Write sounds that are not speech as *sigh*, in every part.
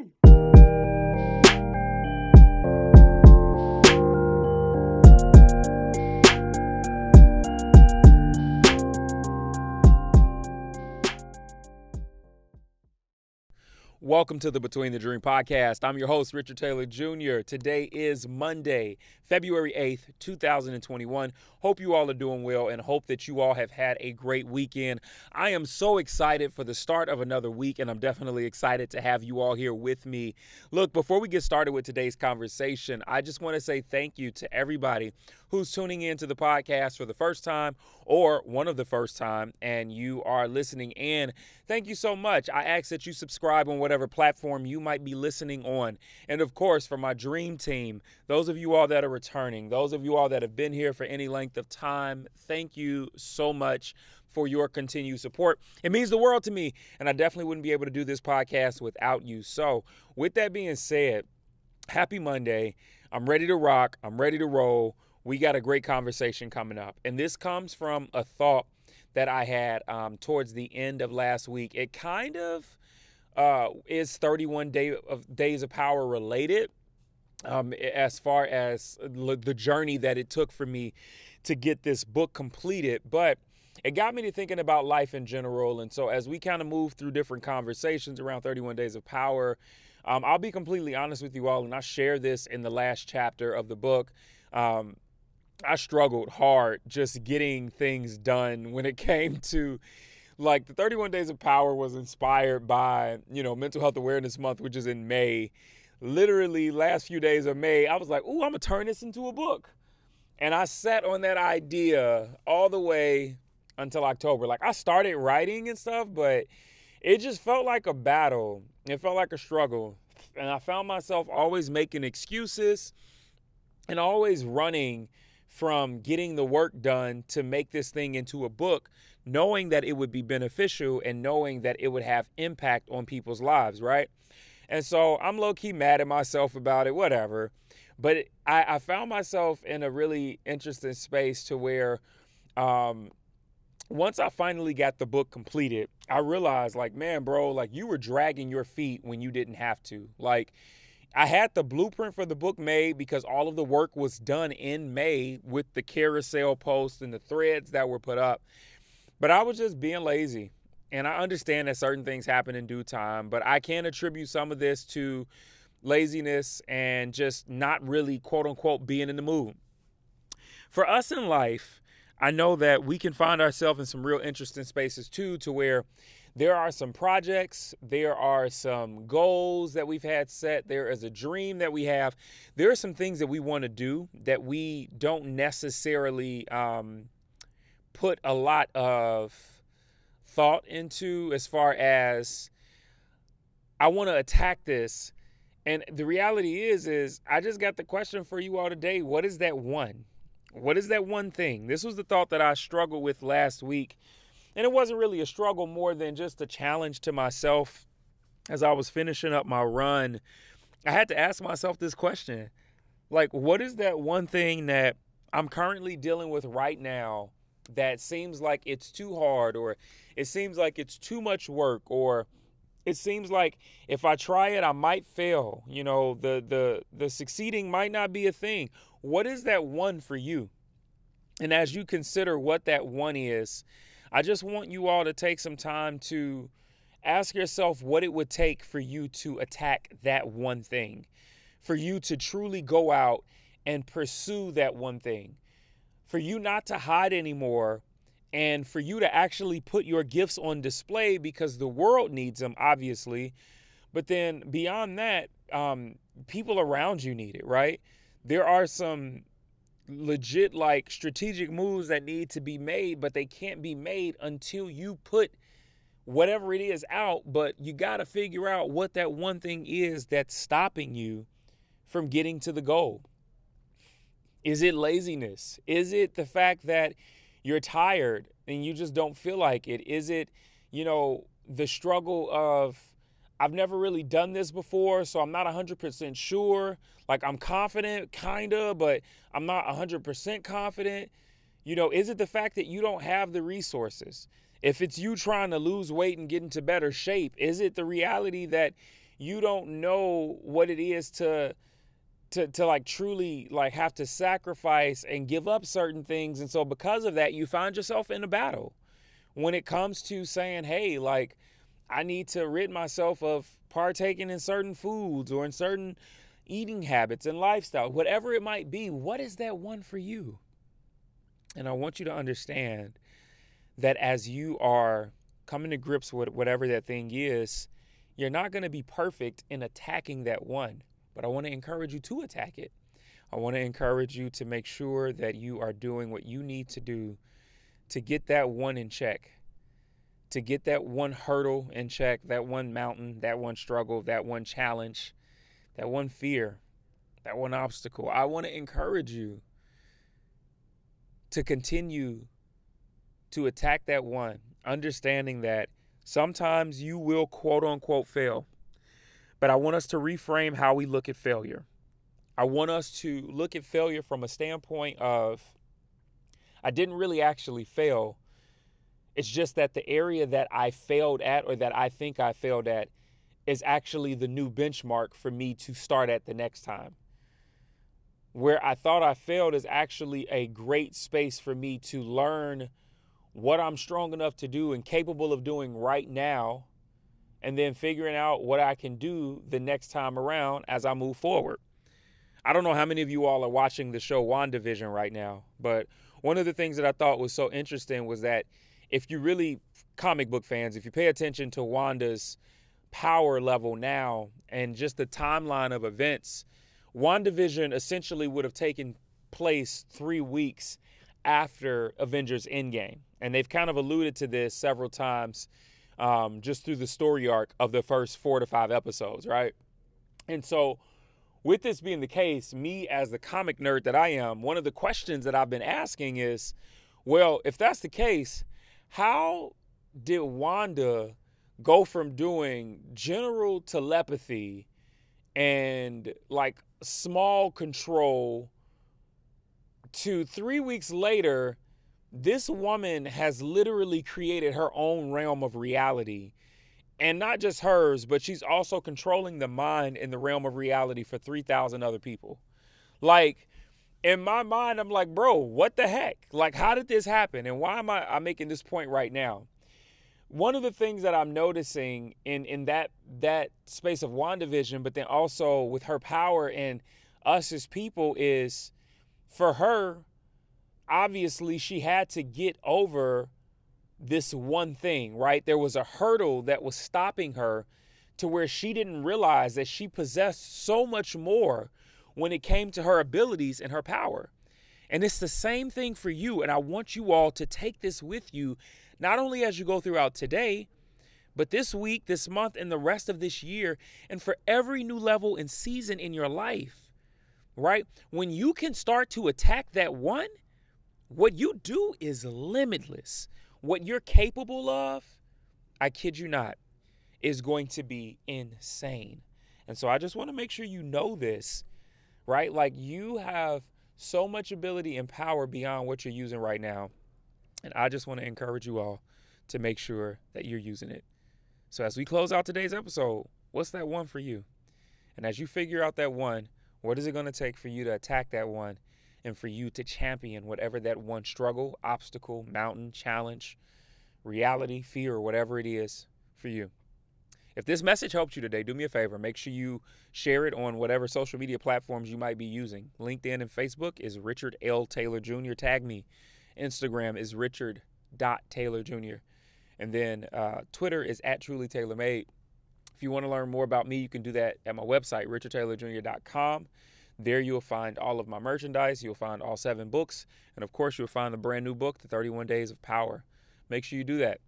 soon. Welcome to the Between the Dream podcast. I'm your host, Richard Taylor Jr. Today is Monday, February 8th, 2021. Hope you all are doing well and hope that you all have had a great weekend. I am so excited for the start of another week, and I'm definitely excited to have you all here with me. Look, before we get started with today's conversation, I just want to say thank you to everybody who's tuning in to the podcast for the first time or one of the first time and you are listening in. Thank you so much. I ask that you subscribe on whatever platform you might be listening on. And of course, for my dream team, those of you all that are returning, those of you all that have been here for any length of time, thank you so much for your continued support. It means the world to me, and I definitely wouldn't be able to do this podcast without you. So, with that being said, happy Monday. I'm ready to rock. I'm ready to roll we got a great conversation coming up. And this comes from a thought that I had um, towards the end of last week. It kind of uh, is 31 day of days of power related um, as far as the journey that it took for me to get this book completed. But it got me to thinking about life in general. And so as we kind of move through different conversations around 31 days of power, um, I'll be completely honest with you all, and I share this in the last chapter of the book. Um, I struggled hard just getting things done when it *laughs* came to like the 31 days of power was inspired by, you know, mental health awareness month which is in May. Literally last few days of May, I was like, "Ooh, I'm to turn this into a book." And I sat on that idea all the way until October. Like I started writing and stuff, but it just felt like a battle. It felt like a struggle. And I found myself always making excuses and always running from getting the work done to make this thing into a book, knowing that it would be beneficial and knowing that it would have impact on people's lives, right? And so I'm low key mad at myself about it, whatever. But I, I found myself in a really interesting space to where um, once I finally got the book completed, I realized, like, man, bro, like you were dragging your feet when you didn't have to. Like, I had the blueprint for the book made because all of the work was done in May with the carousel posts and the threads that were put up. But I was just being lazy. And I understand that certain things happen in due time, but I can attribute some of this to laziness and just not really, quote unquote, being in the mood. For us in life, I know that we can find ourselves in some real interesting spaces too, to where there are some projects, there are some goals that we've had set, there is a dream that we have. There are some things that we want to do that we don't necessarily um, put a lot of thought into as far as I want to attack this. And the reality is, is I just got the question for you all today. What is that one? What is that one thing? This was the thought that I struggled with last week and it wasn't really a struggle more than just a challenge to myself as I was finishing up my run. I had to ask myself this question like, what is that one thing that I'm currently dealing with right now that seems like it's too hard, or it seems like it's too much work, or it seems like if I try it, I might fail. You know, the the the succeeding might not be a thing. What is that one for you? And as you consider what that one is, I just want you all to take some time to ask yourself what it would take for you to attack that one thing, for you to truly go out and pursue that one thing, for you not to hide anymore, and for you to actually put your gifts on display because the world needs them, obviously. But then beyond that, um, people around you need it, right? There are some legit like strategic moves that need to be made, but they can't be made until you put whatever it is out. But you got to figure out what that one thing is that's stopping you from getting to the goal. Is it laziness? Is it the fact that you're tired and you just don't feel like it? Is it, you know, the struggle of I've never really done this before, so I'm not 100% sure. Like I'm confident, kind of, but I'm not 100% confident. You know, is it the fact that you don't have the resources? If it's you trying to lose weight and get into better shape, is it the reality that You don't know what it is to to to like truly like have to sacrifice and give up certain things and so because of that you find yourself in a battle when it comes to saying hey like I need to rid myself of partaking in certain foods or in certain eating habits and lifestyle whatever it might be what is that one for you and I want you to understand that as you are coming to grips with whatever that thing is you're not going to be perfect in attacking that one but I want to encourage you to attack it. I want to encourage you to make sure that you are doing what you need to do to get that one in check, to get that one hurdle in check, that one mountain, that one struggle, that one challenge, that one fear, that one obstacle. I want to encourage you to continue to attack that one, understanding that sometimes you will quote unquote fail. But I want us to reframe how we look at failure. I want us to look at failure from a standpoint of I didn't really actually fail. It's just that the area that I failed at or that I think I failed at is actually the new benchmark for me to start at the next time. Where I thought I failed is actually a great space for me to learn what I'm strong enough to do and capable of doing right now and then figuring out what I can do the next time around as I move forward. I don't know how many of you all are watching the show WandaVision right now, but one of the things that I thought was so interesting was that if you really comic book fans, if you pay attention to Wanda's power level now and just the timeline of events, WandaVision essentially would have taken place three weeks after Avengers Endgame. And they've kind of alluded to this several times um, just through the story arc of the first four to five episodes, right? And so, with this being the case, me as the comic nerd that I am, one of the questions that I've been asking is, well, if that's the case, how did Wanda go from doing general telepathy and like small control to three weeks later this woman has literally created her own realm of reality. And not just hers, but she's also controlling the mind in the realm of reality for 3,000 other people. Like, in my mind, I'm like, bro, what the heck? Like, how did this happen? And why am I I'm making this point right now? One of the things that I'm noticing in in that that space of WandaVision, but then also with her power and us as people is for her, obviously she had to get over this one thing, right? There was a hurdle that was stopping her to where she didn't realize that she possessed so much more when it came to her abilities and her power. And it's the same thing for you. And I want you all to take this with you, not only as you go throughout today, but this week, this month, and the rest of this year, and for every new level and season in your life, right? When you can start to attack that one, what you do is limitless. What you're capable of, I kid you not, is going to be insane. And so I just want to make sure you know this, right? Like you have so much ability and power beyond what you're using right now. And I just want to encourage you all to make sure that you're using it. So as we close out today's episode, what's that one for you? And as you figure out that one, what is it going to take for you to attack that one and for you to champion whatever that one struggle, obstacle, mountain, challenge, reality, fear, or whatever it is for you. If this message helped you today, do me a favor. Make sure you share it on whatever social media platforms you might be using. LinkedIn and Facebook is Richard L. Taylor Jr. Tag me. Instagram is Richard Taylor Jr. And then uh, Twitter is at Truly Taylor Made. If you want to learn more about me, you can do that at my website, richardtaylorjr.com. There you'll find all of my merchandise, you'll find all seven books, and of course, you'll find the brand new book, The 31 Days of Power. Make sure you do that.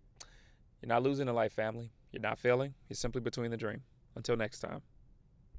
You're not losing a life, family. You're not failing. You're simply between the dream. Until next time.